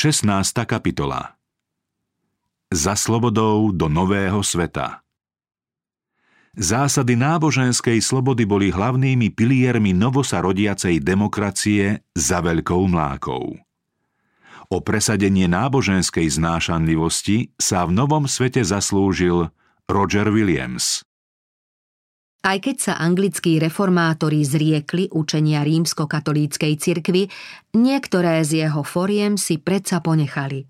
16. kapitola Za slobodou do nového sveta Zásady náboženskej slobody boli hlavnými piliermi novosa rodiacej demokracie za veľkou mlákou. O presadenie náboženskej znášanlivosti sa v novom svete zaslúžil Roger Williams. Aj keď sa anglickí reformátori zriekli učenia rímsko-katolíckej cirkvy, niektoré z jeho foriem si predsa ponechali.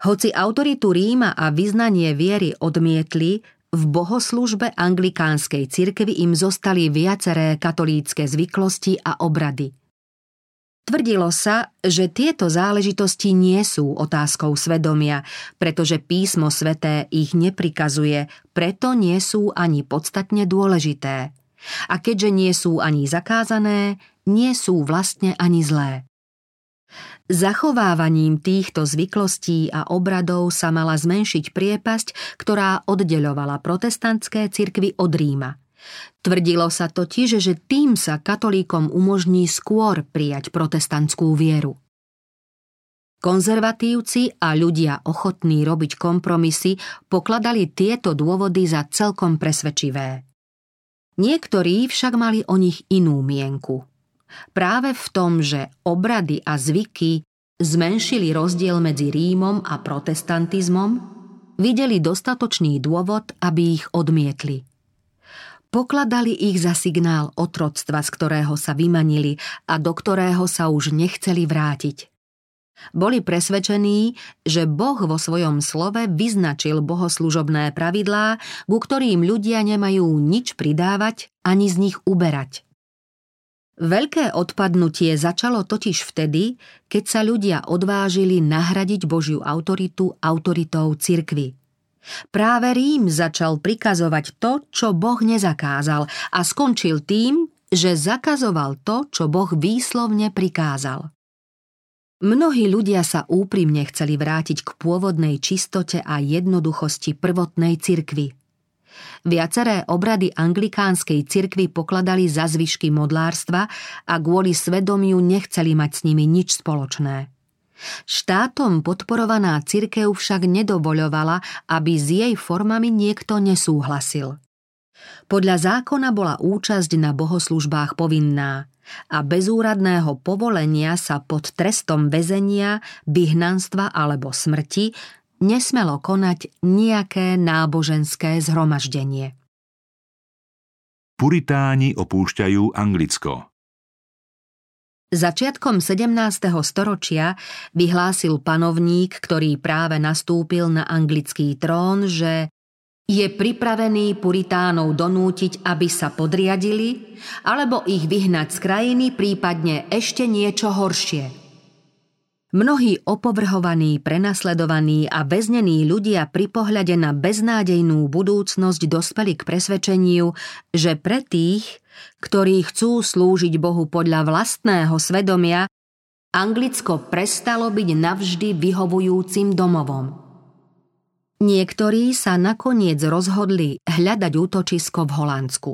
Hoci autoritu Ríma a vyznanie viery odmietli, v bohoslužbe anglikánskej cirkvi im zostali viaceré katolícke zvyklosti a obrady. Tvrdilo sa, že tieto záležitosti nie sú otázkou svedomia, pretože písmo sveté ich neprikazuje, preto nie sú ani podstatne dôležité. A keďže nie sú ani zakázané, nie sú vlastne ani zlé. Zachovávaním týchto zvyklostí a obradov sa mala zmenšiť priepasť, ktorá oddeľovala protestantské cirkvy od Ríma. Tvrdilo sa totiž, že tým sa katolíkom umožní skôr prijať protestantskú vieru. Konzervatívci a ľudia ochotní robiť kompromisy pokladali tieto dôvody za celkom presvedčivé. Niektorí však mali o nich inú mienku – Práve v tom, že obrady a zvyky zmenšili rozdiel medzi Rímom a protestantizmom, videli dostatočný dôvod, aby ich odmietli. Pokladali ich za signál otroctva, z ktorého sa vymanili a do ktorého sa už nechceli vrátiť. Boli presvedčení, že Boh vo svojom slove vyznačil bohoslužobné pravidlá, ku ktorým ľudia nemajú nič pridávať ani z nich uberať. Veľké odpadnutie začalo totiž vtedy, keď sa ľudia odvážili nahradiť Božiu autoritu autoritou cirkvy. Práve Rím začal prikazovať to, čo Boh nezakázal a skončil tým, že zakazoval to, čo Boh výslovne prikázal. Mnohí ľudia sa úprimne chceli vrátiť k pôvodnej čistote a jednoduchosti prvotnej cirkvy – Viaceré obrady anglikánskej cirkvy pokladali za zvyšky modlárstva a kvôli svedomiu nechceli mať s nimi nič spoločné. Štátom podporovaná cirkev však nedovoľovala, aby s jej formami niekto nesúhlasil. Podľa zákona bola účasť na bohoslužbách povinná a bez úradného povolenia sa pod trestom väzenia, vyhnanstva alebo smrti nesmelo konať nejaké náboženské zhromaždenie. Puritáni opúšťajú Anglicko. Začiatkom 17. storočia vyhlásil panovník, ktorý práve nastúpil na anglický trón, že je pripravený puritánov donútiť, aby sa podriadili, alebo ich vyhnať z krajiny, prípadne ešte niečo horšie – Mnohí opovrhovaní, prenasledovaní a väznení ľudia pri pohľade na beznádejnú budúcnosť dospeli k presvedčeniu, že pre tých, ktorí chcú slúžiť Bohu podľa vlastného svedomia, Anglicko prestalo byť navždy vyhovujúcim domovom. Niektorí sa nakoniec rozhodli hľadať útočisko v Holandsku.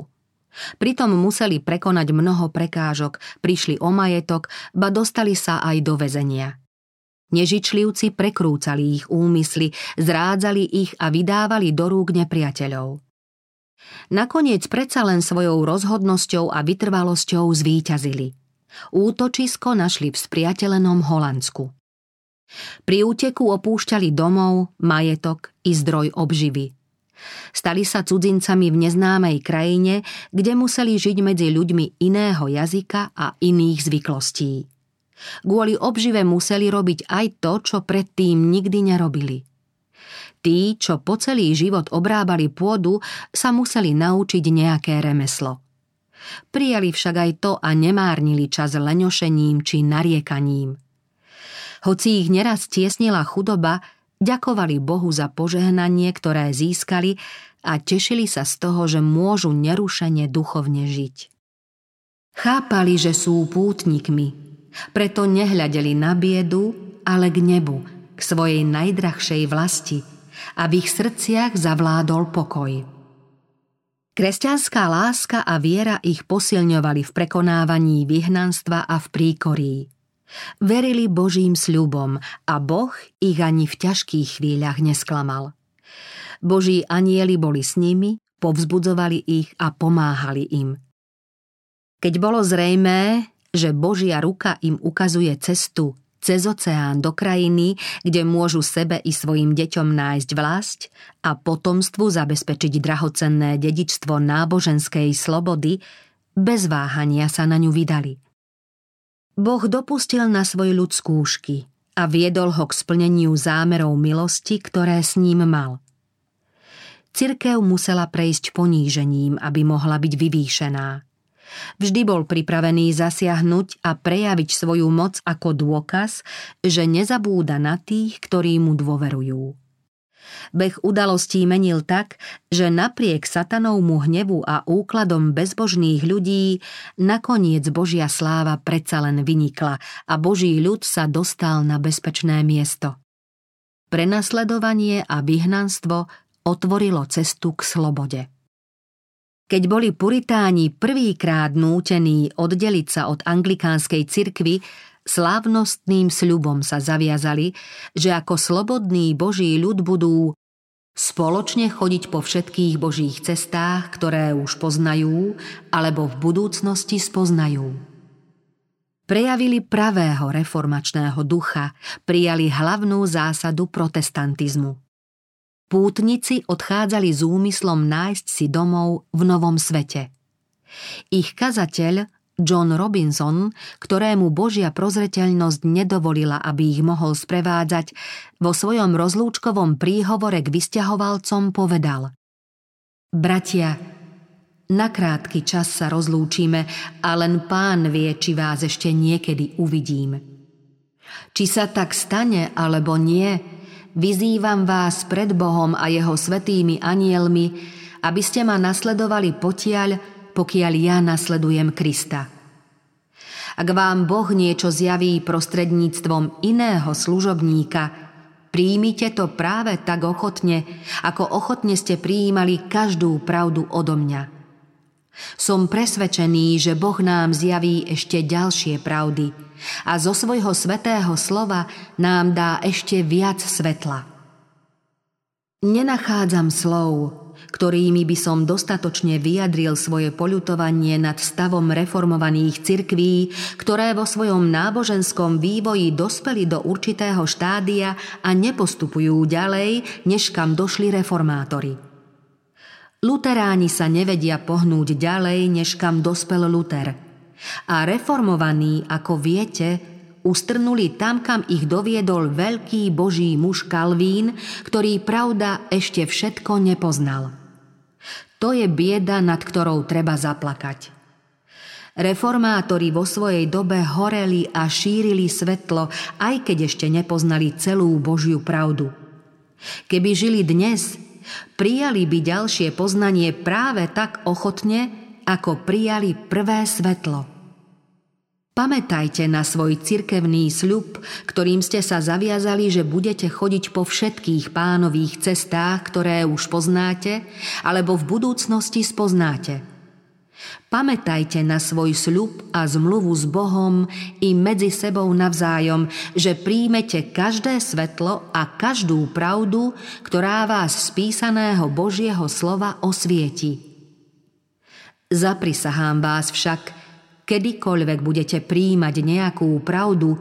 Pritom museli prekonať mnoho prekážok, prišli o majetok, ba dostali sa aj do väzenia. Nežičlivci prekrúcali ich úmysly, zrádzali ich a vydávali do rúk nepriateľov. Nakoniec predsa len svojou rozhodnosťou a vytrvalosťou zvíťazili. Útočisko našli v spriateľenom Holandsku. Pri úteku opúšťali domov, majetok i zdroj obživy. Stali sa cudzincami v neznámej krajine, kde museli žiť medzi ľuďmi iného jazyka a iných zvyklostí. Kvôli obžive museli robiť aj to, čo predtým nikdy nerobili. Tí, čo po celý život obrábali pôdu, sa museli naučiť nejaké remeslo. Prijali však aj to a nemárnili čas leňošením či nariekaním. Hoci ich neraz tiesnila chudoba, ďakovali Bohu za požehnanie, ktoré získali a tešili sa z toho, že môžu nerušene duchovne žiť. Chápali, že sú pútnikmi, preto nehľadeli na biedu, ale k nebu, k svojej najdrahšej vlasti a v ich srdciach zavládol pokoj. Kresťanská láska a viera ich posilňovali v prekonávaní vyhnanstva a v príkorí. Verili Božím sľubom a Boh ich ani v ťažkých chvíľach nesklamal. Boží anieli boli s nimi, povzbudzovali ich a pomáhali im. Keď bolo zrejmé, že Božia ruka im ukazuje cestu cez oceán do krajiny, kde môžu sebe i svojim deťom nájsť vlast a potomstvu zabezpečiť drahocenné dedičstvo náboženskej slobody, bez váhania sa na ňu vydali. Boh dopustil na svoj ľud skúšky a viedol ho k splneniu zámerov milosti, ktoré s ním mal – Cirkev musela prejsť ponížením, aby mohla byť vyvýšená. Vždy bol pripravený zasiahnuť a prejaviť svoju moc ako dôkaz, že nezabúda na tých, ktorí mu dôverujú. Beh udalostí menil tak, že napriek satanovmu hnevu a úkladom bezbožných ľudí nakoniec Božia sláva predsa len vynikla a Boží ľud sa dostal na bezpečné miesto. Prenasledovanie a vyhnanstvo otvorilo cestu k slobode. Keď boli puritáni prvýkrát nútení oddeliť sa od anglikánskej cirkvy, slávnostným sľubom sa zaviazali, že ako slobodný Boží ľud budú spoločne chodiť po všetkých Božích cestách, ktoré už poznajú alebo v budúcnosti spoznajú. Prejavili pravého reformačného ducha, prijali hlavnú zásadu protestantizmu – Pútnici odchádzali s úmyslom nájsť si domov v novom svete. Ich kazateľ John Robinson, ktorému Božia prozreteľnosť nedovolila, aby ich mohol sprevádzať, vo svojom rozlúčkovom príhovore k vysťahovalcom povedal Bratia, na krátky čas sa rozlúčime a len pán vie, či vás ešte niekedy uvidím. Či sa tak stane alebo nie, Vyzývam vás pred Bohom a jeho svetými anielmi, aby ste ma nasledovali potiaľ, pokiaľ ja nasledujem Krista. Ak vám Boh niečo zjaví prostredníctvom iného služobníka, príjmite to práve tak ochotne, ako ochotne ste prijímali každú pravdu odo mňa – som presvedčený, že Boh nám zjaví ešte ďalšie pravdy a zo svojho svetého slova nám dá ešte viac svetla. Nenachádzam slov, ktorými by som dostatočne vyjadril svoje poľutovanie nad stavom reformovaných cirkví, ktoré vo svojom náboženskom vývoji dospeli do určitého štádia a nepostupujú ďalej, než kam došli reformátori. Luteráni sa nevedia pohnúť ďalej, než kam dospel Luther. A reformovaní, ako viete, ustrnuli tam, kam ich doviedol veľký boží muž Kalvín, ktorý pravda ešte všetko nepoznal. To je bieda, nad ktorou treba zaplakať. Reformátori vo svojej dobe horeli a šírili svetlo, aj keď ešte nepoznali celú Božiu pravdu. Keby žili dnes, prijali by ďalšie poznanie práve tak ochotne, ako prijali prvé svetlo. Pamätajte na svoj cirkevný sľub, ktorým ste sa zaviazali, že budete chodiť po všetkých pánových cestách, ktoré už poznáte, alebo v budúcnosti spoznáte – Pamätajte na svoj sľub a zmluvu s Bohom i medzi sebou navzájom, že príjmete každé svetlo a každú pravdu, ktorá vás z písaného Božieho slova osvieti. Zaprisahám vás však, kedykoľvek budete príjmať nejakú pravdu,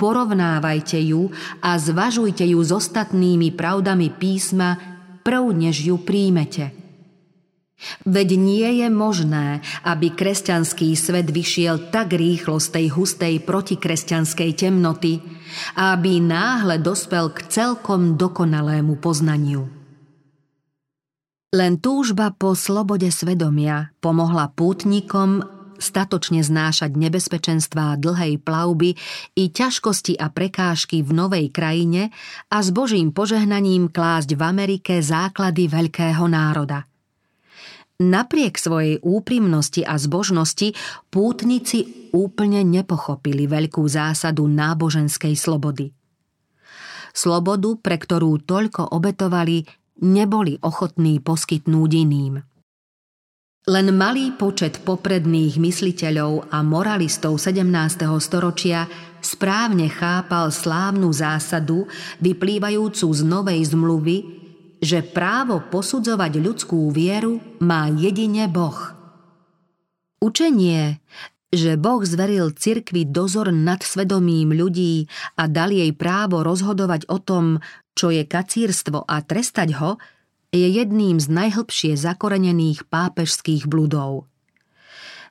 porovnávajte ju a zvažujte ju s ostatnými pravdami písma, prv než ju príjmete – Veď nie je možné, aby kresťanský svet vyšiel tak rýchlo z tej hustej protikresťanskej temnoty, aby náhle dospel k celkom dokonalému poznaniu. Len túžba po slobode svedomia pomohla pútnikom statočne znášať nebezpečenstvá dlhej plavby i ťažkosti a prekážky v novej krajine a s Božím požehnaním klásť v Amerike základy veľkého národa – Napriek svojej úprimnosti a zbožnosti pútnici úplne nepochopili veľkú zásadu náboženskej slobody. Slobodu, pre ktorú toľko obetovali, neboli ochotní poskytnúť iným. Len malý počet popredných mysliteľov a moralistov 17. storočia správne chápal slávnu zásadu vyplývajúcu z novej zmluvy, že právo posudzovať ľudskú vieru má jedine Boh. Učenie, že Boh zveril cirkvi dozor nad svedomím ľudí a dal jej právo rozhodovať o tom, čo je kacírstvo a trestať ho – je jedným z najhlbšie zakorenených pápežských bludov.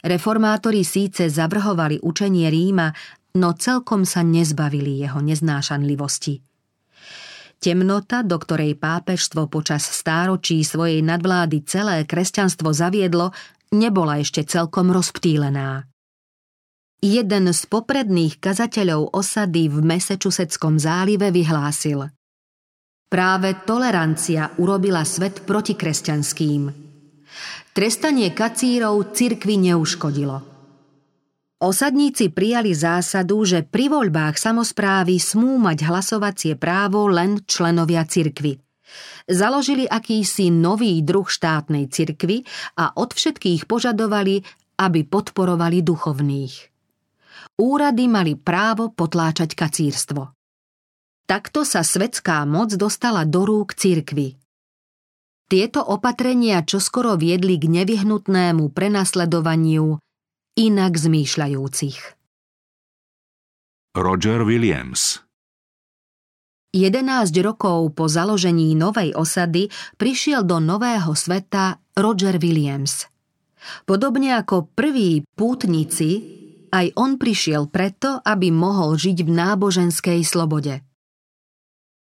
Reformátori síce zavrhovali učenie Ríma, no celkom sa nezbavili jeho neznášanlivosti. Temnota, do ktorej pápežstvo počas stáročí svojej nadvlády celé kresťanstvo zaviedlo, nebola ešte celkom rozptýlená. Jeden z popredných kazateľov osady v Mesečuseckom zálive vyhlásil – Práve tolerancia urobila svet protikresťanským. Trestanie kacírov cirkvi neuškodilo. Osadníci prijali zásadu, že pri voľbách samozprávy smú mať hlasovacie právo len členovia cirkvy. Založili akýsi nový druh štátnej cirkvy a od všetkých požadovali, aby podporovali duchovných. Úrady mali právo potláčať kacírstvo. Takto sa svetská moc dostala do rúk cirkvy. Tieto opatrenia čoskoro viedli k nevyhnutnému prenasledovaniu inak zmýšľajúcich. Roger Williams 11 rokov po založení novej osady prišiel do nového sveta Roger Williams. Podobne ako prví pútnici, aj on prišiel preto, aby mohol žiť v náboženskej slobode –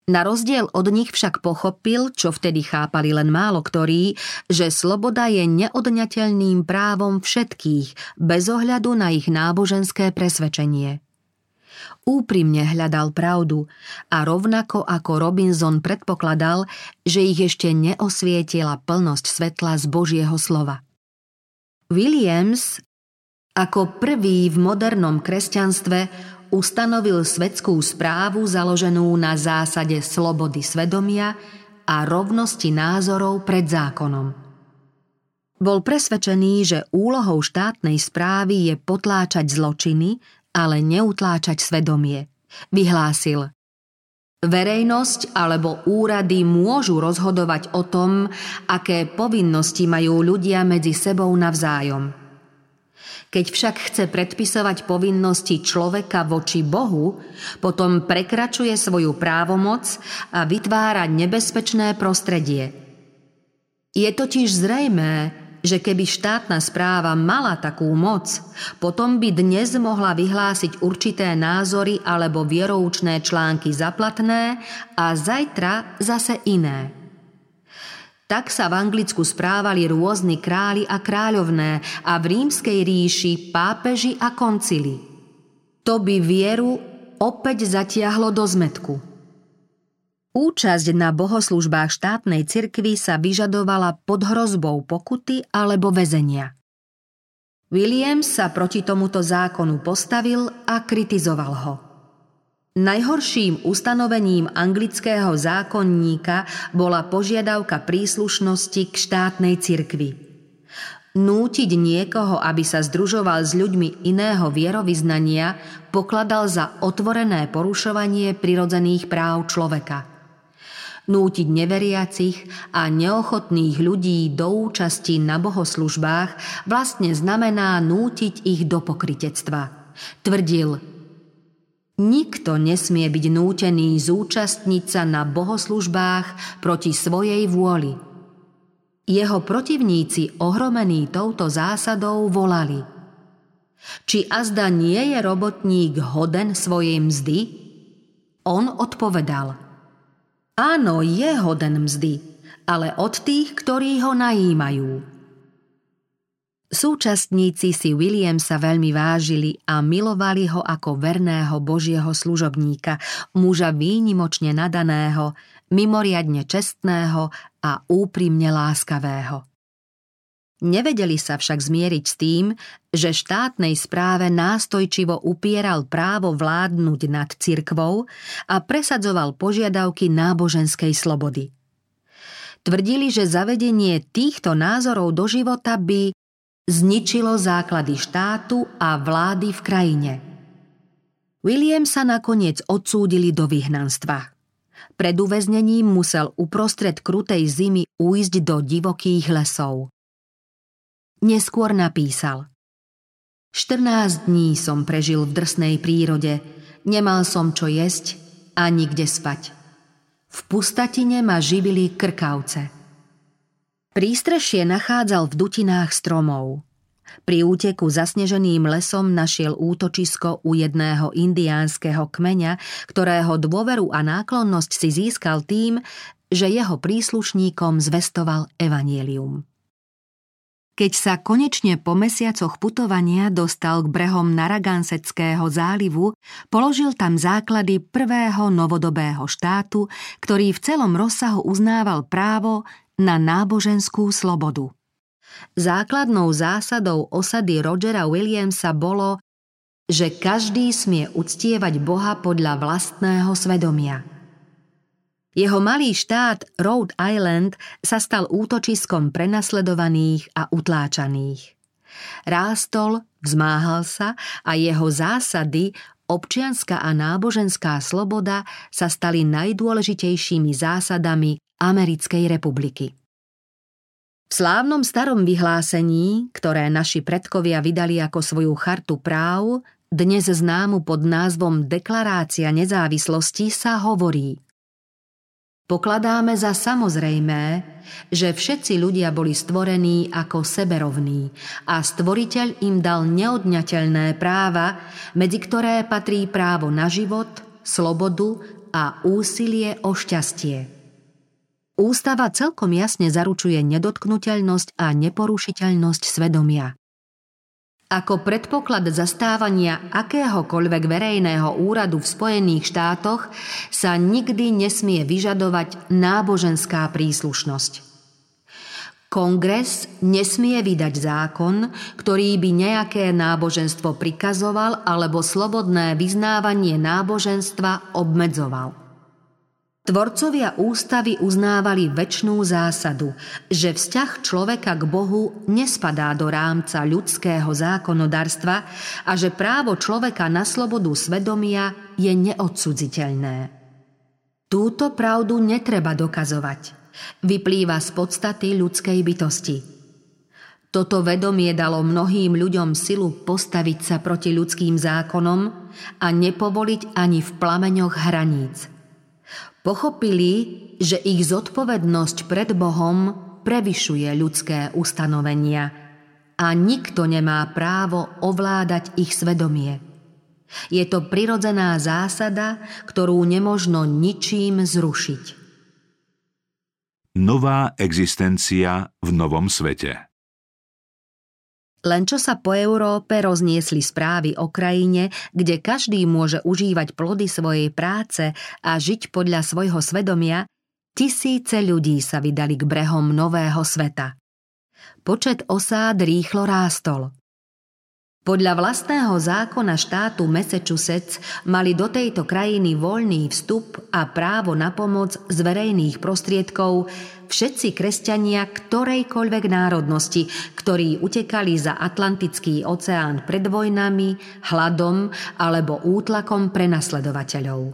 na rozdiel od nich však pochopil, čo vtedy chápali len málo ktorí, že sloboda je neodňateľným právom všetkých, bez ohľadu na ich náboženské presvedčenie. Úprimne hľadal pravdu a rovnako ako Robinson predpokladal, že ich ešte neosvietila plnosť svetla z Božieho slova. Williams ako prvý v modernom kresťanstve ustanovil svetskú správu založenú na zásade slobody svedomia a rovnosti názorov pred zákonom. Bol presvedčený, že úlohou štátnej správy je potláčať zločiny, ale neutláčať svedomie. Vyhlásil Verejnosť alebo úrady môžu rozhodovať o tom, aké povinnosti majú ľudia medzi sebou navzájom – keď však chce predpisovať povinnosti človeka voči Bohu, potom prekračuje svoju právomoc a vytvára nebezpečné prostredie. Je totiž zrejmé, že keby štátna správa mala takú moc, potom by dnes mohla vyhlásiť určité názory alebo vieroučné články zaplatné a zajtra zase iné. Tak sa v Anglicku správali rôzni králi a kráľovné a v rímskej ríši pápeži a koncily. To by vieru opäť zatiahlo do zmetku. Účasť na bohoslužbách štátnej cirkvy sa vyžadovala pod hrozbou pokuty alebo väzenia. William sa proti tomuto zákonu postavil a kritizoval ho – Najhorším ustanovením anglického zákonníka bola požiadavka príslušnosti k štátnej cirkvi. Nútiť niekoho, aby sa združoval s ľuďmi iného vierovýznania, pokladal za otvorené porušovanie prirodzených práv človeka. Nútiť neveriacich a neochotných ľudí do účasti na bohoslužbách vlastne znamená nútiť ich do pokritectva. Tvrdil, Nikto nesmie byť nútený zúčastniť sa na bohoslužbách proti svojej vôli. Jeho protivníci, ohromení touto zásadou, volali Či azda nie je robotník hoden svojej mzdy? On odpovedal Áno, je hoden mzdy, ale od tých, ktorí ho najímajú. Súčastníci si Williamsa veľmi vážili a milovali ho ako verného Božieho služobníka, muža výnimočne nadaného, mimoriadne čestného a úprimne láskavého. Nevedeli sa však zmieriť s tým, že štátnej správe nástojčivo upieral právo vládnuť nad cirkvou a presadzoval požiadavky náboženskej slobody. Tvrdili, že zavedenie týchto názorov do života by zničilo základy štátu a vlády v krajine. William sa nakoniec odsúdili do vyhnanstva. Pred uväznením musel uprostred krutej zimy újsť do divokých lesov. Neskôr napísal 14 dní som prežil v drsnej prírode, nemal som čo jesť a nikde spať. V pustatine ma živili krkavce. Prístrešie nachádzal v dutinách stromov. Pri úteku zasneženým lesom našiel útočisko u jedného indiánskeho kmeňa, ktorého dôveru a náklonnosť si získal tým, že jeho príslušníkom zvestoval evanielium. Keď sa konečne po mesiacoch putovania dostal k brehom Naraganseckého zálivu, položil tam základy prvého novodobého štátu, ktorý v celom rozsahu uznával právo na náboženskú slobodu. Základnou zásadou osady Rogera Williamsa bolo, že každý smie uctievať Boha podľa vlastného svedomia – jeho malý štát Rhode Island sa stal útočiskom prenasledovaných a utláčaných. Rástol, vzmáhal sa a jeho zásady, občianská a náboženská sloboda sa stali najdôležitejšími zásadami Americkej republiky. V slávnom starom vyhlásení, ktoré naši predkovia vydali ako svoju chartu práv, dnes známu pod názvom Deklarácia nezávislosti, sa hovorí – Pokladáme za samozrejmé, že všetci ľudia boli stvorení ako seberovní a stvoriteľ im dal neodňateľné práva, medzi ktoré patrí právo na život, slobodu a úsilie o šťastie. Ústava celkom jasne zaručuje nedotknutelnosť a neporušiteľnosť svedomia. Ako predpoklad zastávania akéhokoľvek verejného úradu v Spojených štátoch sa nikdy nesmie vyžadovať náboženská príslušnosť. Kongres nesmie vydať zákon, ktorý by nejaké náboženstvo prikazoval alebo slobodné vyznávanie náboženstva obmedzoval. Tvorcovia ústavy uznávali väčšnú zásadu, že vzťah človeka k Bohu nespadá do rámca ľudského zákonodarstva a že právo človeka na slobodu svedomia je neodsudziteľné. Túto pravdu netreba dokazovať. Vyplýva z podstaty ľudskej bytosti. Toto vedomie dalo mnohým ľuďom silu postaviť sa proti ľudským zákonom a nepovoliť ani v plameňoch hraníc – Pochopili, že ich zodpovednosť pred Bohom prevyšuje ľudské ustanovenia a nikto nemá právo ovládať ich svedomie. Je to prirodzená zásada, ktorú nemožno ničím zrušiť. Nová existencia v novom svete len čo sa po Európe rozniesli správy o krajine, kde každý môže užívať plody svojej práce a žiť podľa svojho svedomia, tisíce ľudí sa vydali k brehom nového sveta. Počet osád rýchlo rástol. Podľa vlastného zákona štátu Massachusetts mali do tejto krajiny voľný vstup a právo na pomoc z verejných prostriedkov všetci kresťania ktorejkoľvek národnosti, ktorí utekali za Atlantický oceán pred vojnami, hladom alebo útlakom prenasledovateľov.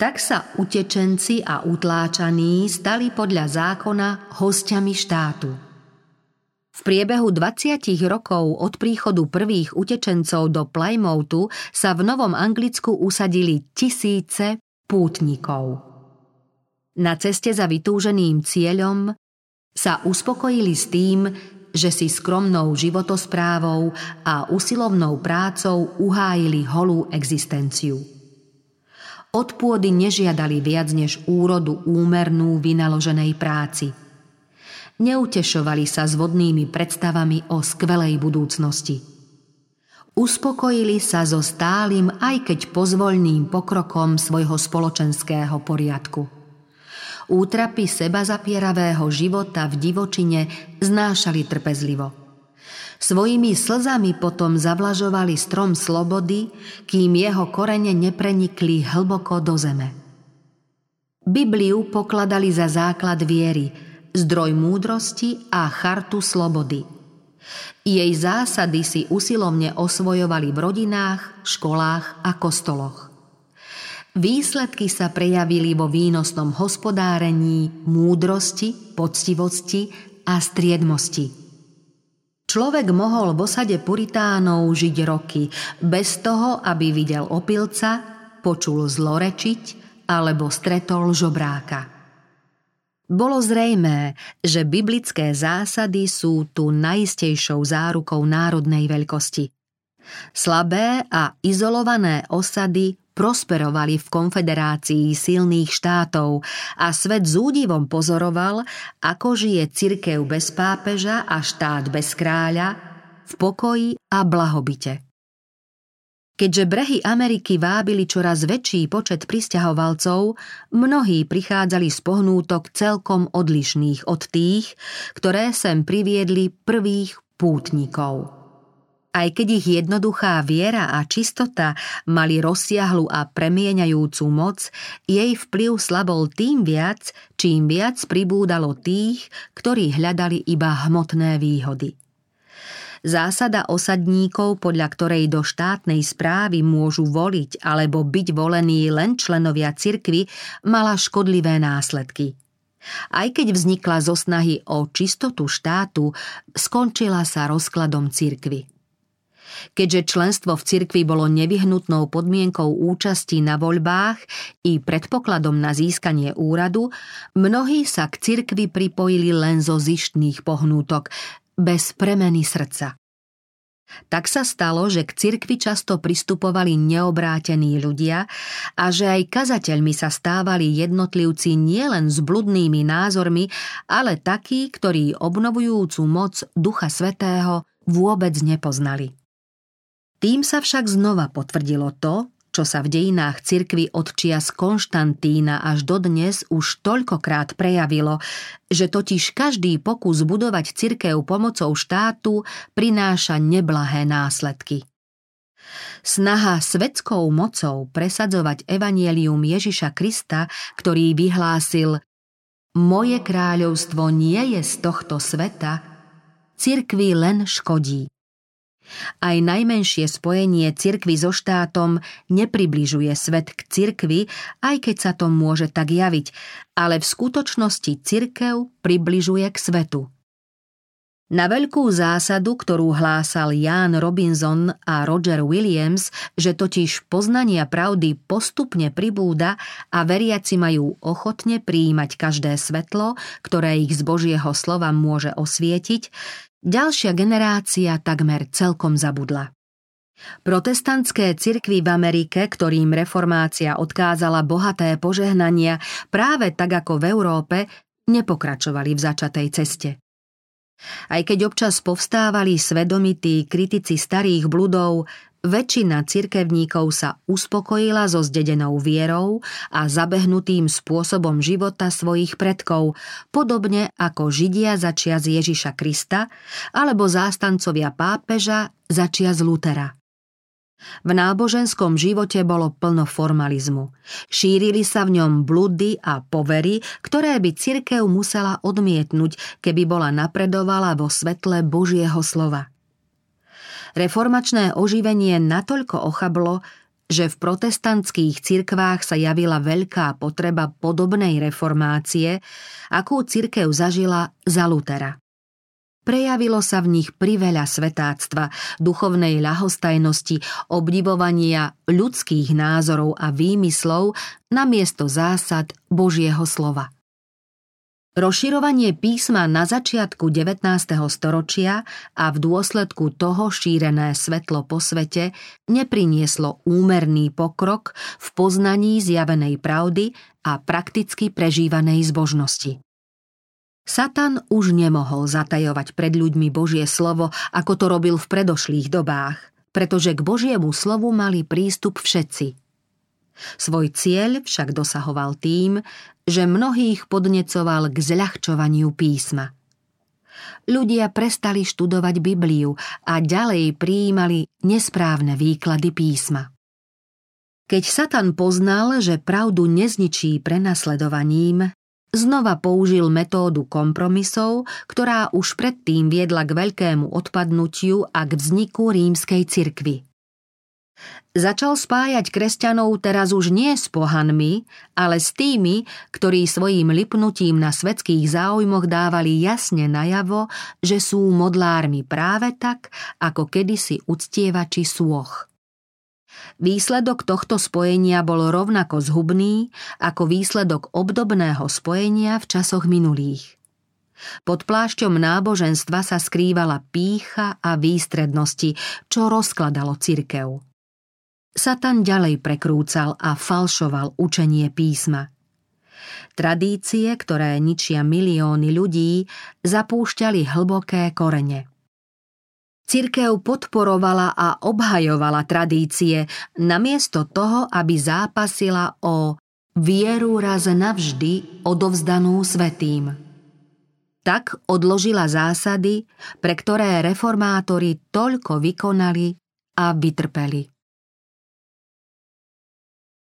Tak sa utečenci a utláčaní stali podľa zákona hostiami štátu – v priebehu 20 rokov od príchodu prvých utečencov do Plymouthu sa v Novom Anglicku usadili tisíce pútnikov. Na ceste za vytúženým cieľom sa uspokojili s tým, že si skromnou životosprávou a usilovnou prácou uhájili holú existenciu. Od pôdy nežiadali viac než úrodu úmernú vynaloženej práci – neutešovali sa s vodnými predstavami o skvelej budúcnosti. Uspokojili sa so stálym, aj keď pozvoľným pokrokom svojho spoločenského poriadku. Útrapy seba zapieravého života v divočine znášali trpezlivo. Svojimi slzami potom zavlažovali strom slobody, kým jeho korene neprenikli hlboko do zeme. Bibliu pokladali za základ viery – zdroj múdrosti a chartu slobody. Jej zásady si usilovne osvojovali v rodinách, školách a kostoloch. Výsledky sa prejavili vo výnosnom hospodárení, múdrosti, poctivosti a striedmosti. Človek mohol v osade puritánov žiť roky, bez toho, aby videl opilca, počul zlorečiť alebo stretol žobráka. Bolo zrejmé, že biblické zásady sú tu najistejšou zárukou národnej veľkosti. Slabé a izolované osady prosperovali v konfederácii silných štátov a svet s údivom pozoroval, ako žije cirkev bez pápeža a štát bez kráľa v pokoji a blahobite. Keďže brehy Ameriky vábili čoraz väčší počet pristahovalcov, mnohí prichádzali z pohnútok celkom odlišných od tých, ktoré sem priviedli prvých pútnikov. Aj keď ich jednoduchá viera a čistota mali rozsiahlu a premieňajúcu moc, jej vplyv slabol tým viac, čím viac pribúdalo tých, ktorí hľadali iba hmotné výhody. Zásada osadníkov, podľa ktorej do štátnej správy môžu voliť alebo byť volení len členovia cirkvy, mala škodlivé následky. Aj keď vznikla zo snahy o čistotu štátu, skončila sa rozkladom cirkvy. Keďže členstvo v cirkvi bolo nevyhnutnou podmienkou účasti na voľbách i predpokladom na získanie úradu, mnohí sa k cirkvi pripojili len zo zištných pohnútok, bez premeny srdca. Tak sa stalo, že k cirkvi často pristupovali neobrátení ľudia a že aj kazateľmi sa stávali jednotlivci nielen s bludnými názormi, ale takí, ktorí obnovujúcu moc Ducha Svetého vôbec nepoznali. Tým sa však znova potvrdilo to, čo sa v dejinách cirkvy od čias Konštantína až dodnes už toľkokrát prejavilo, že totiž každý pokus budovať cirkev pomocou štátu prináša neblahé následky. Snaha svetskou mocou presadzovať evanielium Ježiša Krista, ktorý vyhlásil Moje kráľovstvo nie je z tohto sveta, cirkvi len škodí. Aj najmenšie spojenie cirkvy so štátom nepribližuje svet k cirkvi, aj keď sa to môže tak javiť, ale v skutočnosti cirkev približuje k svetu. Na veľkú zásadu, ktorú hlásal Ján Robinson a Roger Williams, že totiž poznania pravdy postupne pribúda a veriaci majú ochotne prijímať každé svetlo, ktoré ich z Božieho slova môže osvietiť, Ďalšia generácia takmer celkom zabudla. Protestantské cirkvy v Amerike, ktorým reformácia odkázala bohaté požehnania práve tak ako v Európe, nepokračovali v začatej ceste. Aj keď občas povstávali svedomití kritici starých bludov, Väčšina cirkevníkov sa uspokojila so zdedenou vierou a zabehnutým spôsobom života svojich predkov, podobne ako Židia začia z Ježiša Krista alebo zástancovia pápeža začia z Lutera. V náboženskom živote bolo plno formalizmu. Šírili sa v ňom bludy a povery, ktoré by cirkev musela odmietnúť, keby bola napredovala vo svetle Božieho slova. Reformačné oživenie natoľko ochablo, že v protestantských cirkvách sa javila veľká potreba podobnej reformácie, akú cirkev zažila za Lutera. Prejavilo sa v nich priveľa svetáctva, duchovnej ľahostajnosti, obdivovania ľudských názorov a výmyslov namiesto zásad Božieho slova. Rozširovanie písma na začiatku 19. storočia a v dôsledku toho šírené svetlo po svete neprinieslo úmerný pokrok v poznaní zjavenej pravdy a prakticky prežívanej zbožnosti. Satan už nemohol zatajovať pred ľuďmi Božie slovo, ako to robil v predošlých dobách, pretože k Božiemu slovu mali prístup všetci – Svoj cieľ však dosahoval tým, že mnohých podnecoval k zľahčovaniu písma. Ľudia prestali študovať Bibliu a ďalej prijímali nesprávne výklady písma. Keď Satan poznal, že pravdu nezničí prenasledovaním, znova použil metódu kompromisov, ktorá už predtým viedla k veľkému odpadnutiu a k vzniku rímskej cirkvy. Začal spájať kresťanov teraz už nie s pohanmi, ale s tými, ktorí svojim lipnutím na svetských záujmoch dávali jasne najavo, že sú modlármi práve tak, ako kedysi uctievači sôch. Výsledok tohto spojenia bol rovnako zhubný ako výsledok obdobného spojenia v časoch minulých. Pod plášťom náboženstva sa skrývala pícha a výstrednosti, čo rozkladalo cirkev. Satan ďalej prekrúcal a falšoval učenie písma. Tradície, ktoré ničia milióny ľudí, zapúšťali hlboké korene. Cirkev podporovala a obhajovala tradície, namiesto toho, aby zápasila o vieru raz navždy odovzdanú svetým. Tak odložila zásady, pre ktoré reformátori toľko vykonali a vytrpeli.